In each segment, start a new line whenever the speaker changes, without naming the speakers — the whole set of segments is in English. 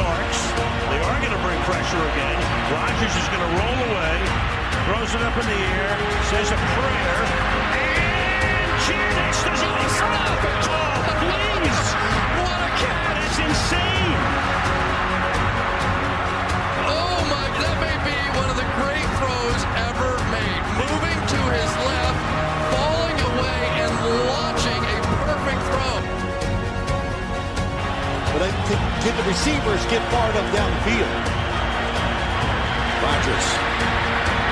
Starks. They are going to bring pressure again. Rodgers is going to roll away, throws it up in the air, says a prayer, and Janis does it himself. Oh, wings! What a catch! It's insane.
Oh my, that may be one of the great throws ever made. Moving to his left,
But I think can the receivers get far enough downfield?
Rodgers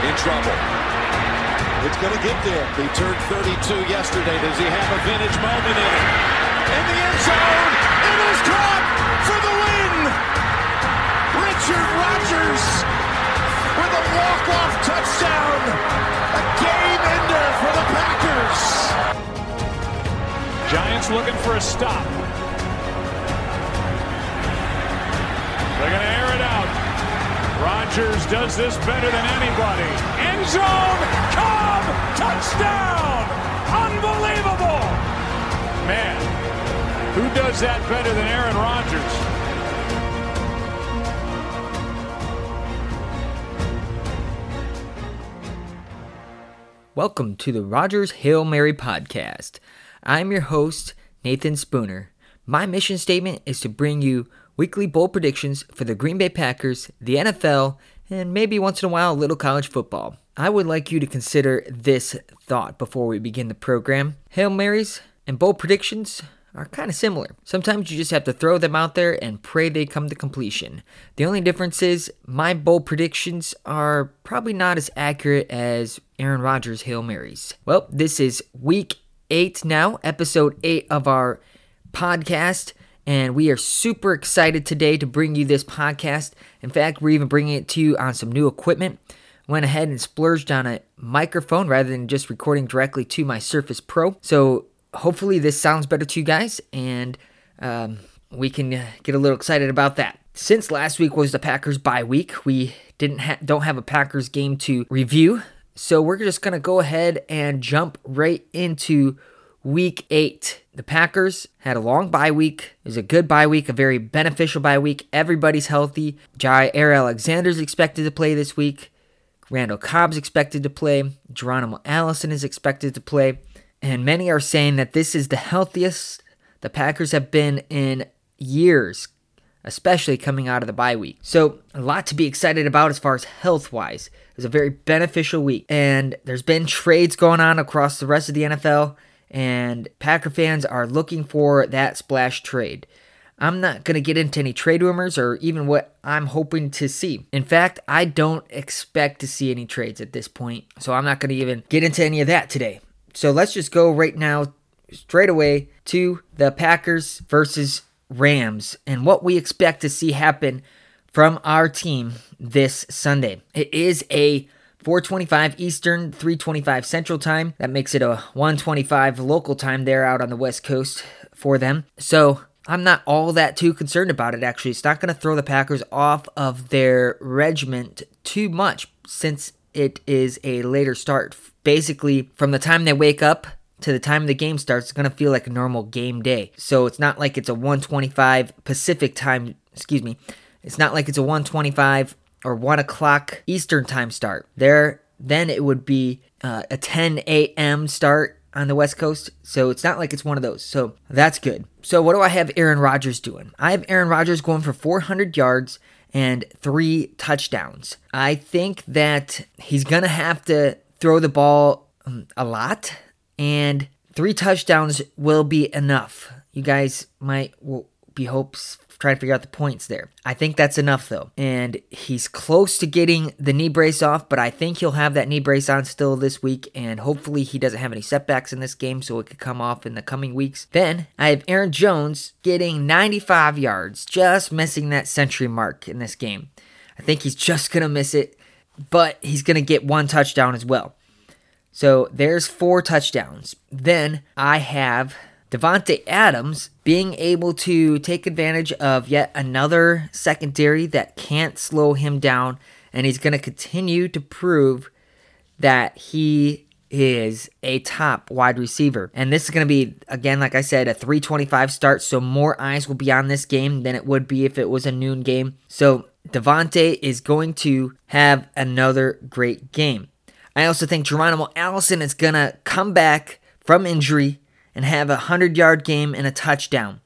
in trouble.
It's going to get there.
He turned 32 yesterday. Does he have a vintage moment in it? In the end zone, it is caught for the win. Richard Rodgers with a walk-off touchdown. A game ender for the Packers.
Giants looking for a stop. They're going to air it out. Rodgers does this better than anybody. End zone, Cobb, touchdown! Unbelievable! Man, who does that better than Aaron Rodgers?
Welcome to the Rodgers Hail Mary podcast. I'm your host, Nathan Spooner. My mission statement is to bring you weekly bowl predictions for the Green Bay Packers, the NFL, and maybe once in a while a little college football. I would like you to consider this thought before we begin the program. Hail Marys and bowl predictions are kind of similar. Sometimes you just have to throw them out there and pray they come to completion. The only difference is my bowl predictions are probably not as accurate as Aaron Rodgers' Hail Marys. Well, this is week eight now, episode eight of our podcast. And we are super excited today to bring you this podcast. In fact, we're even bringing it to you on some new equipment. Went ahead and splurged on a microphone rather than just recording directly to my Surface Pro. So hopefully this sounds better to you guys, and um, we can uh, get a little excited about that. Since last week was the Packers bye week, we didn't ha- don't have a Packers game to review, so we're just gonna go ahead and jump right into week eight. The Packers had a long bye week. It was a good bye week, a very beneficial bye week. Everybody's healthy. Jaire Alexander's expected to play this week. Randall Cobb's expected to play. Geronimo Allison is expected to play. And many are saying that this is the healthiest the Packers have been in years, especially coming out of the bye week. So, a lot to be excited about as far as health wise. It was a very beneficial week. And there's been trades going on across the rest of the NFL, and Packer fans are looking for that splash trade. I'm not going to get into any trade rumors or even what I'm hoping to see. In fact, I don't expect to see any trades at this point, so I'm not going to even get into any of that today. So let's just go right now, straight away, to the Packers versus Rams and what we expect to see happen from our team this Sunday. It is a 425 Eastern, 325 Central time. That makes it a 125 local time there out on the West Coast for them. So I'm not all that too concerned about it, actually. It's not going to throw the Packers off of their regiment too much since it is a later start. Basically, from the time they wake up to the time the game starts, it's going to feel like a normal game day. So it's not like it's a 125 Pacific time, excuse me. It's not like it's a 125 or 1 o'clock Eastern time start. There, then it would be uh, a 10 a.m. start on the West Coast. So it's not like it's one of those. So that's good. So what do I have Aaron Rodgers doing? I have Aaron Rodgers going for 400 yards and three touchdowns. I think that he's going to have to throw the ball um, a lot, and three touchdowns will be enough. You guys might be hopes trying to figure out the points there. I think that's enough though. And he's close to getting the knee brace off, but I think he'll have that knee brace on still this week. And hopefully he doesn't have any setbacks in this game so it could come off in the coming weeks. Then I have Aaron Jones getting 95 yards, just missing that century mark in this game. I think he's just going to miss it, but he's going to get one touchdown as well. So there's four touchdowns. Then I have Davante Adams being able to take advantage of yet another secondary that can't slow him down, and he's going to continue to prove that he is a top wide receiver. And this is going to be, again, like I said, a 325 start. So more eyes will be on this game than it would be if it was a noon game. So Davante is going to have another great game. I also think Geronimo Allison is going to come back from injury and have a 100 yard game and a touchdown.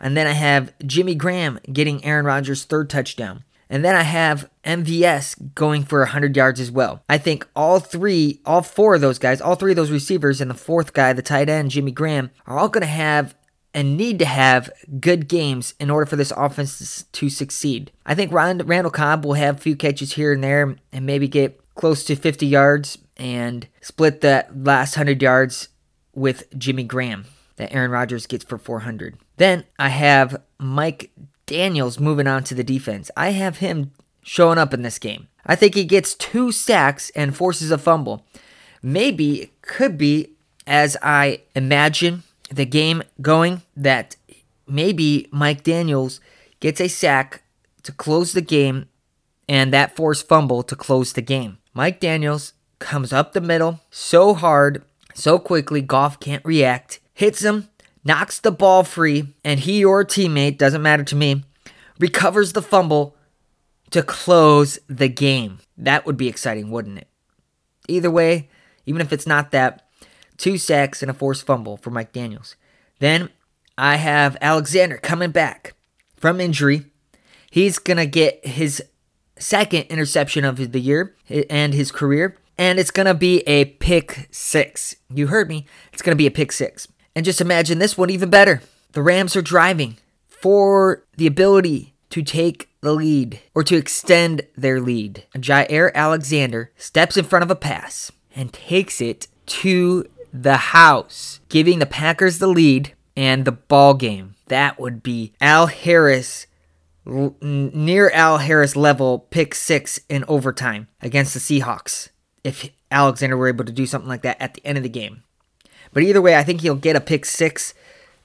And then I have Jimmy Graham getting Aaron Rodgers' third touchdown. And then I have MVS going for 100 yards as well. I think all three, all four of those guys, all three of those receivers, and the fourth guy, the tight end, Jimmy Graham, are all going to have and need to have good games in order for this offense to succeed. I think Randall Cobb will have a few catches here and there and maybe get close to 50 yards and split that last 100 yards with Jimmy Graham that Aaron Rodgers gets for 400. Then I have Mike Daniels moving on to the defense. I have him showing up in this game. I think he gets two sacks and forces a fumble. Maybe it could be as I imagine the game going that maybe Mike Daniels gets a sack to close the game and that forced fumble to close the game. Mike Daniels comes up the middle so hard, so quickly, Goff can't react, hits him, knocks the ball free, and he or teammate, doesn't matter to me, recovers the fumble to close the game. That would be exciting, wouldn't it? Either way, even if it's not that, two sacks and a forced fumble for Mike Daniels. Then I have Alexander coming back from injury. He's going to get his second interception of the year and his career, and it's going to be a pick six. You heard me. It's going to be a pick six. And just imagine this one even better. The Rams are driving for the ability to take the lead or to extend their lead. Jaire Alexander steps in front of a pass and takes it to the house, giving the Packers the lead and the ball game. That would be Al Harris near Al Harris level pick 6 in overtime against the Seahawks if Alexander were able to do something like that at the end of the game. But either way, I think he'll get a pick 6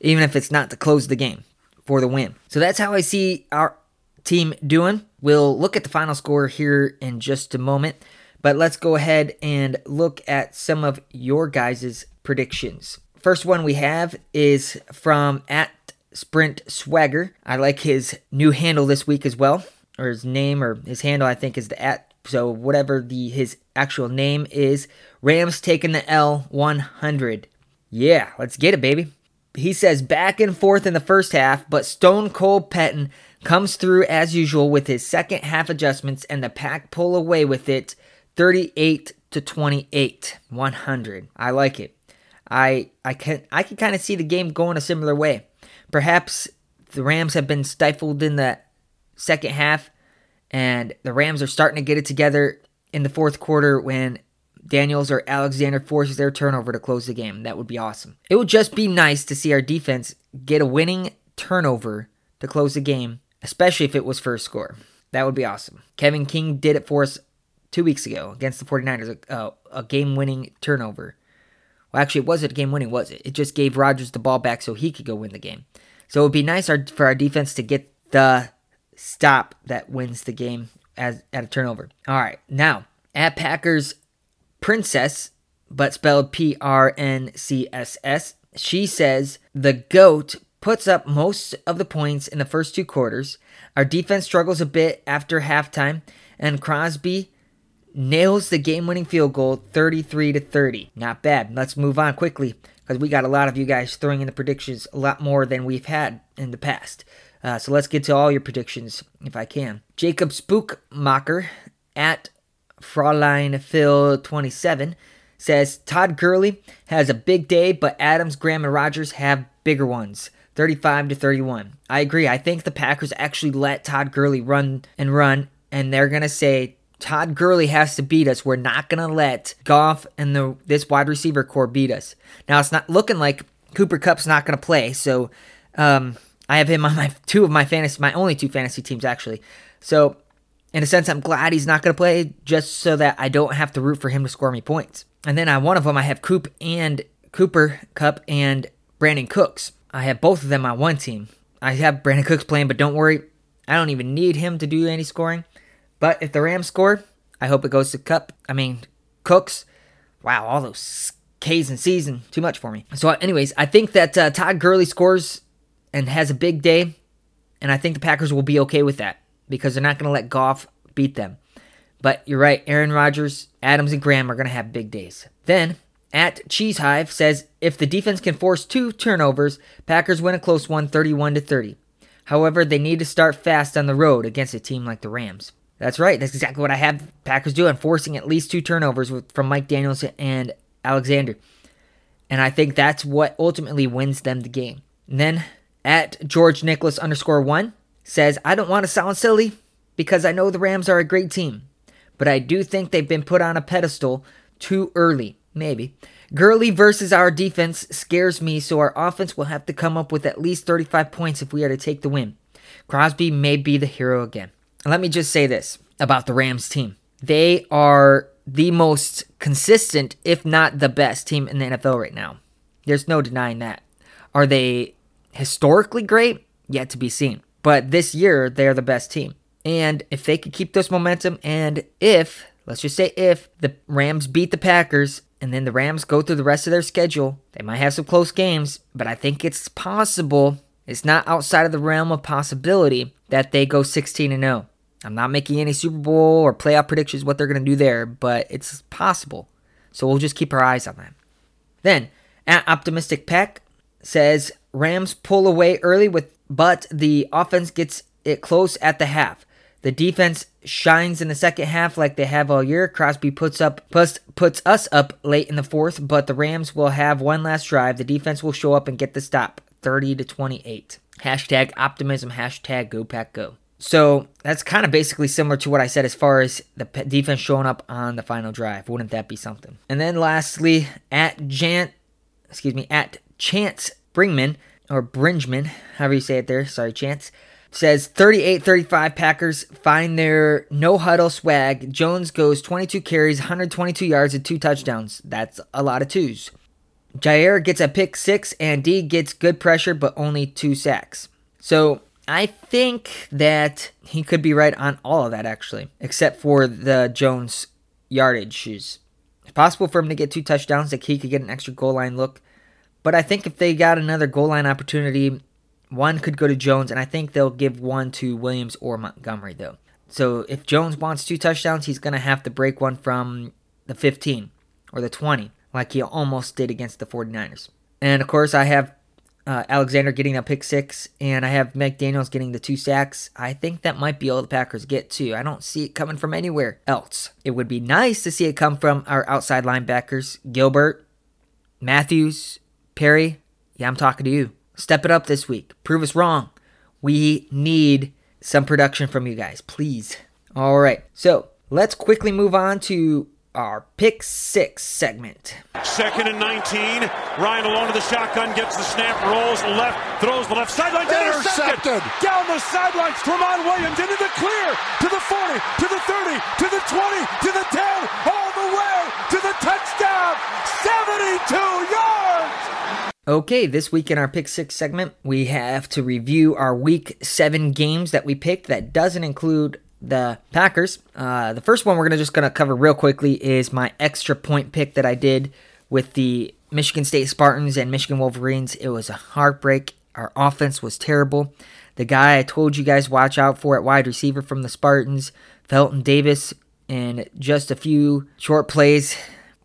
even if it's not to close the game for the win. So that's how I see our team doing. We'll look at the final score here in just a moment, but let's go ahead and look at some of your guys' predictions. First one we have is from at Sprint Swagger. I like his new handle this week as well, or his name or his handle I think is the at so whatever the his actual name is. Rams taking the L 100. Yeah, let's get it, baby. He says back and forth in the first half, but Stone Cold Pettine comes through as usual with his second half adjustments and the pack pull away with it 38 to 28 100 i like it i i can i can kind of see the game going a similar way perhaps the rams have been stifled in the second half and the rams are starting to get it together in the fourth quarter when Daniels or Alexander forces their turnover to close the game. That would be awesome. It would just be nice to see our defense get a winning turnover to close the game, especially if it was first score. That would be awesome. Kevin King did it for us two weeks ago against the 49ers, a, a game winning turnover. Well, actually, it wasn't game winning, was it? It just gave Rodgers the ball back so he could go win the game. So it would be nice for our defense to get the stop that wins the game as at a turnover. All right, now at Packers Princess, but spelled P R N C S S. She says the GOAT puts up most of the points in the first two quarters. Our defense struggles a bit after halftime, and Crosby nails the game-winning field goal 33 to 30. Not bad. Let's move on quickly because we got a lot of you guys throwing in the predictions a lot more than we've had in the past. Uh, so let's get to all your predictions if I can. Jacob Spookmacher at Fraulein Phil 27 says Todd Gurley has a big day, but Adams, Graham, and Rodgers have bigger ones. 35 to 31. I agree. I think the Packers actually let Todd Gurley run and run, and they're gonna say Todd Gurley has to beat us. We're not gonna let Goff and the this wide receiver corps beat us. Now it's not looking like Cooper Kupp's not gonna play, so um, I have him on my two of my fantasy, my only two fantasy teams actually. So in a sense, I'm glad he's not going to play just so that I don't have to root for him to score me points. And then on one of them, I have Coop and Cooper Kupp and Brandin Cooks. I have both of them on one team. I have Brandin Cooks playing, but don't worry, I don't even need him to do any scoring. But if the Rams score, I hope it goes to Kupp. I mean, Cooks. Wow, all those K's and C's and too much for me. So, anyways, I think that uh, Todd Gurley scores and has a big day, and I think the Packers will be okay with that because they're not going to let Goff beat them. But you're right, Aaron Rodgers, Adams, and Graham are going to have big days. Then, at Cheesehive says if the defense can force two turnovers, Packers win a close one 31 to 30. However, they need to start fast on the road against a team like the Rams. That's right. That's exactly what I have Packers do. Forcing at least two turnovers with, from Mike Daniels and Alexander. And I think that's what ultimately wins them the game. And then at George Nicholas underscore one says, I don't want to sound silly because I know the Rams are a great team, but I do think they've been put on a pedestal too early. Maybe. Gurley versus our defense scares me, so our offense will have to come up with at least 35 points if we are to take the win. Crosby may be the hero again. Let me just say this about the Rams team. They are the most consistent, if not the best team in the NFL right now. There's no denying that. Are they historically great? Yet to be seen. But this year, they're the best team. And if they could keep this momentum, and if, let's just say if, the Rams beat the Packers, and then the Rams go through the rest of their schedule, they might have some close games, but I think it's possible, it's not outside of the realm of possibility, that they go 16 and 0. I'm not making any Super Bowl or playoff predictions what they're going to do there, but it's possible. So we'll just keep our eyes on that. Then, at Optimistic Peck says Rams pull away early with but the offense gets it close at the half. The defense shines in the second half like they have all year. Crosby puts up puts, puts us up late in the fourth, but the Rams will have one last drive. The defense will show up and get the stop. 30 to 28. Hashtag optimism, hashtag go pack go. So that's kind of basically similar to what I said as far as the defense showing up on the final drive. Wouldn't that be something? And then lastly, at Jant, excuse me, at Chance Bringman or Bringeman, however you say it there. Sorry, Chance. Says 38 35 Packers find their no huddle swag. Jones goes 22 carries, 122 yards, and two touchdowns. That's a lot of twos. Jaire gets a pick six, and D gets good pressure, but only two sacks. So I think that he could be right on all of that, actually, except for the Jones yardage. It's possible for him to get two touchdowns, like he could get an extra goal line look. But I think if they got another goal line opportunity, one could go to Jones, and I think they'll give one to Williams or Montgomery, though. So if Jones wants two touchdowns, he's going to have to break one from the 15 or the 20, like he almost did against the 49ers. And of course, I have uh, Alexander getting a pick six, and I have Mike Daniels getting the two sacks. I think that might be all the Packers get, too. I don't see it coming from anywhere else. It would be nice to see it come from our outside linebackers Gilbert, Matthews, Perry. Yeah, I'm talking to you. Step it up this week. Prove us wrong. We need some production from you guys, please. All right, so let's quickly move on to our pick six segment.
Second and 19. Ryan alone to the shotgun, gets the snap, rolls left, throws the left sideline, intercepted.
Intercepted.
Down the sidelines, Tramon Williams into the clear, to the 40, to the 30, to the 20, to the 10, all the way to the touchdown. 72 yards.
Okay, this week in our Pick Six segment, we have to review our Week 7 games that we picked. That doesn't include the Packers. Uh, the first one we're gonna just to cover real quickly is my extra point pick that I did with the Michigan State Spartans and Michigan Wolverines. It was a heartbreak. Our offense was terrible. The guy I told you guys watch out for at wide receiver from the Spartans, Felton Davis, in just a few short plays,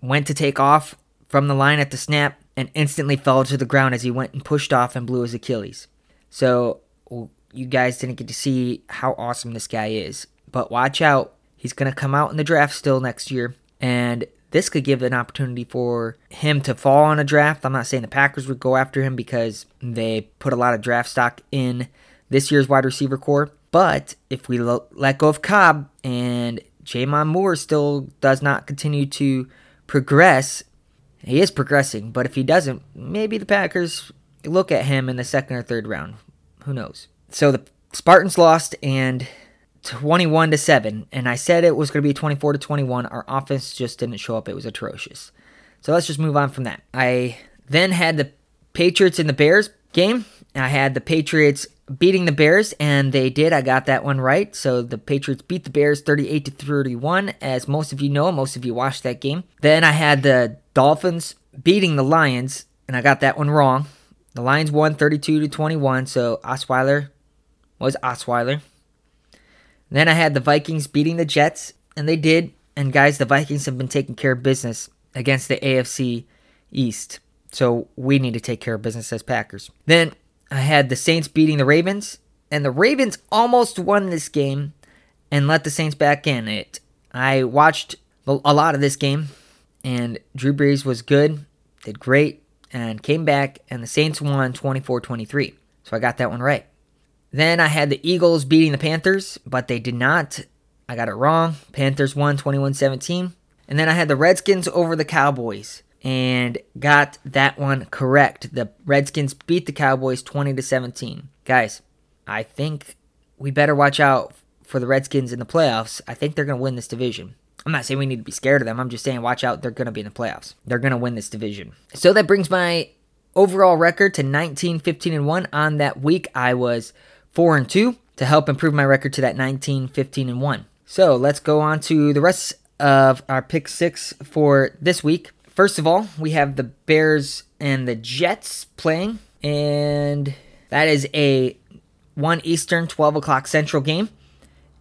went to take off from the line at the snap and instantly fell to the ground as he went and pushed off and blew his Achilles. So you guys didn't get to see how awesome this guy is. But watch out. He's going to come out in the draft still next year. And this could give an opportunity for him to fall on a draft. I'm not saying the Packers would go after him because they put a lot of draft stock in this year's wide receiver corps. But if we lo- let go of Cobb and J'Mon Moore still does not continue to progress, he is progressing. But if he doesn't, maybe the Packers look at him in the second or third round. Who knows? So the Spartans lost and 21 to 7 and I said it was going to be 24 to 21. Our offense just didn't show up. It was atrocious. So let's just move on from that. I then had the Patriots and the Bears game. I had the Patriots beating the Bears, and they did. I got that one right. So the Patriots beat the Bears 38 to 31, as most of you know. Most of you watched that game. Then I had the Dolphins beating the Lions, and I got that one wrong. The Lions won 32 to 21, so Osweiler was Osweiler. Then I had the Vikings beating the Jets, and they did. And guys, the Vikings have been taking care of business against the AFC East. So we need to take care of business as Packers. Then I had the Saints beating the Ravens, and the Ravens almost won this game and let the Saints back in it. I watched a lot of this game, and Drew Brees was good, did great, and came back, and the Saints won 24 23. So I got that one right. Then I had the Eagles beating the Panthers, but they did not. I got it wrong. Panthers won 21 17. And then I had the Redskins over the Cowboys and got that one correct. The Redskins beat the Cowboys 20 to 17. Guys, I think we better watch out for the Redskins in the playoffs. I think they're going to win this division. I'm not saying we need to be scared of them. I'm just saying watch out. They're going to be in the playoffs. They're going to win this division. So that brings my overall record to 19 15 and 1 on that week. I was 4 and 2 to help improve my record to that 19 15 and 1. So let's go on to the rest of our pick 6 for this week. First of all, we have the Bears and the Jets playing, and that is a 1 Eastern, 12 o'clock Central game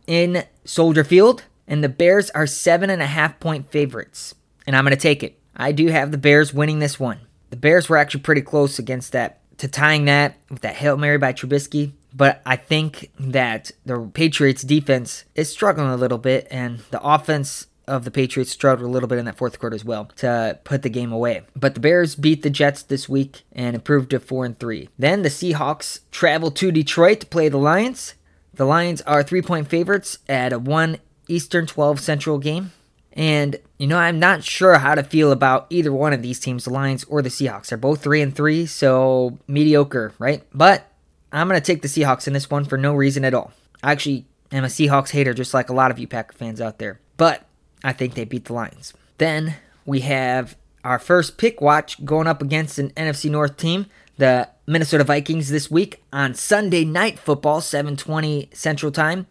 in Soldier Field. And the Bears are seven and a half point favorites. And I'm going to take it. I do have the Bears winning this one. The Bears were actually pretty close against that, to tying that with that Hail Mary by Trubisky. But I think that the Patriots defense is struggling a little bit, and the offense of the Patriots struggled a little bit in that fourth quarter as well to put the game away. But the Bears beat the Jets this week and improved to 4 and 3. Then the Seahawks travel to Detroit to play the Lions. The Lions are 3-point favorites at a 1 Eastern 12 Central game. And you know, I'm not sure how to feel about either one of these teams, the Lions or the Seahawks. They're both 3 and 3, so mediocre, right? But I'm going to take the Seahawks in this one for no reason at all. I actually am a Seahawks hater just like a lot of you Packer fans out there. But I think they beat the Lions. Then we have our first pick watch going up against an NFC North team, the Minnesota Vikings this week on Sunday night football, 7:20 Central Time.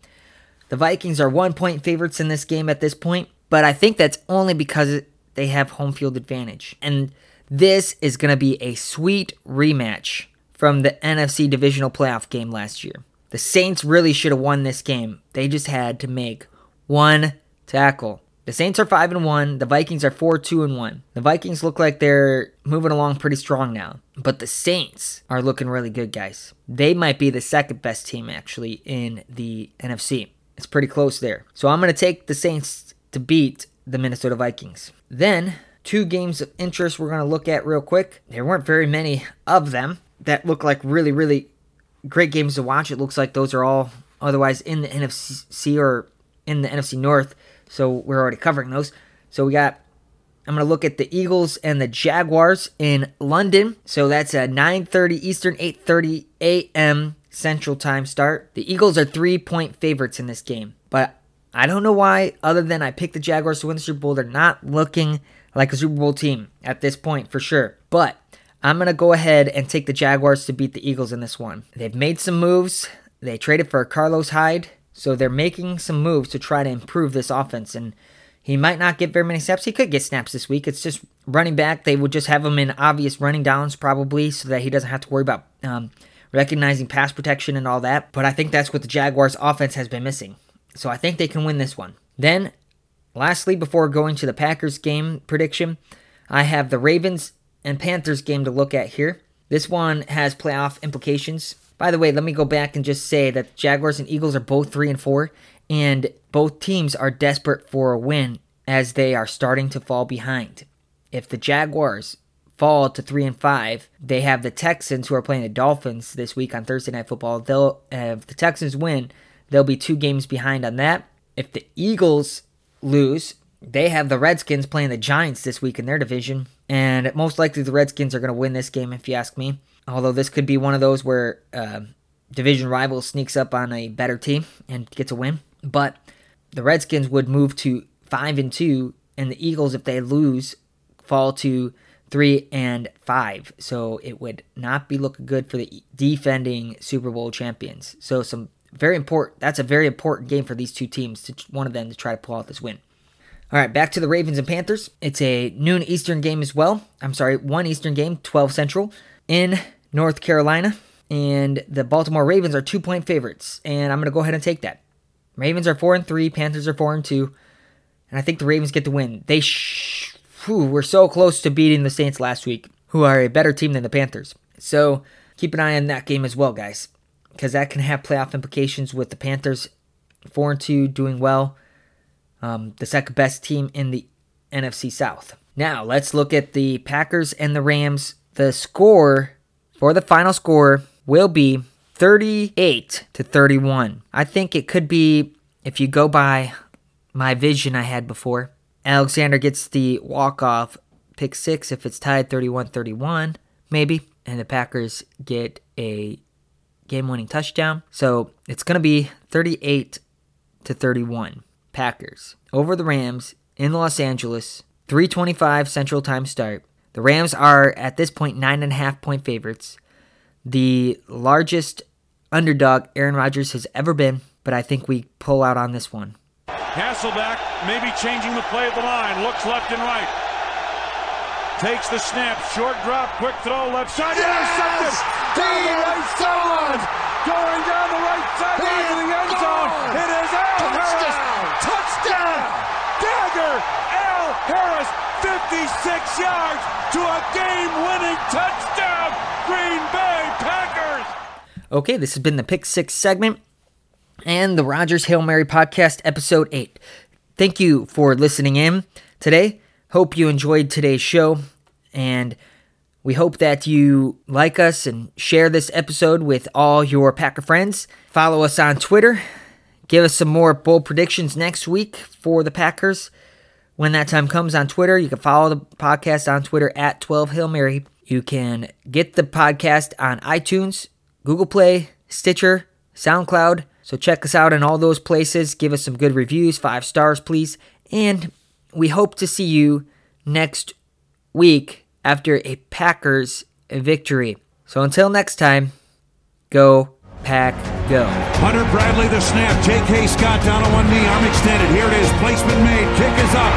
The Vikings are 1 point favorites in this game at this point, but I think that's only because they have home field advantage. And this is going to be a sweet rematch from the NFC divisional playoff game last year. The Saints really should have won this game. They just had to make one tackle. The Saints are 5 and 1, the Vikings are 4 2 and 1. The Vikings look like they're moving along pretty strong now, but the Saints are looking really good, guys. They might be the second best team actually in the NFC. It's pretty close there. So I'm going to take the Saints to beat the Minnesota Vikings. Then, two games of interest we're going to look at real quick. There weren't very many of them that look like really really great games to watch. It looks like those are all otherwise in the NFC or in the NFC North. So we're already covering those. So we got I'm going to look at the Eagles and the Jaguars in London. So that's a 9:30 Eastern, 8:30 a.m. Central Time start. The Eagles are 3-point favorites in this game. But I don't know why other than I picked the Jaguars to win the Super Bowl. They're not looking like a Super Bowl team at this point for sure. But I'm going to go ahead and take the Jaguars to beat the Eagles in this one. They've made some moves. They traded for Carlos Hyde. So they're making some moves to try to improve this offense. And he might not get very many snaps. He could get snaps this week. It's just running back. They would just have him in obvious running downs probably so that he doesn't have to worry about um, recognizing pass protection and all that. But I think that's what the Jaguars offense has been missing. So I think they can win this one. Then, lastly, before going to the Packers game prediction, I have the Ravens and Panthers game to look at here. This one has playoff implications. By the way, let me go back and just say that the Jaguars and Eagles are both 3 and 4 and both teams are desperate for a win as they are starting to fall behind. If the Jaguars fall to 3 and 5, they have the Texans who are playing the Dolphins this week on Thursday night football. They'll if the Texans win, they'll be 2 games behind on that. If the Eagles lose, they have the Redskins playing the Giants this week in their division, and most likely the Redskins are going to win this game if you ask me. Although this could be one of those where uh, division rival sneaks up on a better team and gets a win. But the Redskins would move to five and two, and the Eagles, if they lose, fall to three and five. So it would not be looking good for the defending Super Bowl champions. So some very important. That's a very important game for these two teams. To one of them to try to pull out this win. All right, back to the Ravens and Panthers. It's a noon Eastern game as well. I'm sorry, one Eastern game, 12 Central, in North Carolina. And the Baltimore Ravens are two point favorites. And I'm going to go ahead and take that. Ravens are 4 and 3, Panthers are 4 and 2. And I think the Ravens get the win. They sh- whew, were so close to beating the Saints last week, who are a better team than the Panthers. So keep an eye on that game as well, guys. Because that can have playoff implications with the Panthers 4 and 2 doing well um, the second best team in the NFC South. Now, let's look at the Packers and the Rams. The score for the final score will be 38 to 31. I think it could be, if you go by my vision I had before, Alexander gets the walk off pick six if it's tied 31 31, maybe, and the Packers get a game winning touchdown. So it's going to be 38 to 31. Packers over the Rams in Los Angeles, 325 Central Time start. The Rams are at this point nine and a half point favorites, the largest underdog Aaron Rodgers has ever been, but I think we pull out on this one.
Hasselbeck maybe changing the play of the line, looks left and right. Takes the snap, short drop, quick throw, left side, yes! intercepted! Down the right sideline! Going down the right sideline to the end zone! It is Al Harris! Touchdown! Dagger! Al Harris, 56 yards to a game-winning touchdown! Green Bay Packers!
Okay, this has been the Pick Six segment and the Rodgers Hail Mary podcast, episode 8. Thank you for listening in today. Hope you enjoyed today's show, and we hope that you like us and share this episode with all your Packer friends. Follow us on Twitter. Give us some more bold predictions next week for the Packers. When that time comes on Twitter, you can follow the podcast on Twitter at 12 Hail Mary. You can get the podcast on iTunes, Google Play, Stitcher, SoundCloud. So check us out in all those places. Give us some good reviews, five stars, please. And we hope to see you next week after a Packers victory. So until next time, go Pack Go.
Hunter Bradley the snap. J.K. Scott down on one knee. Arm extended. Here it is. Placement made. Kick is up.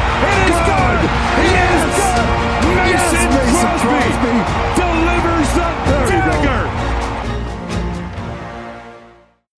It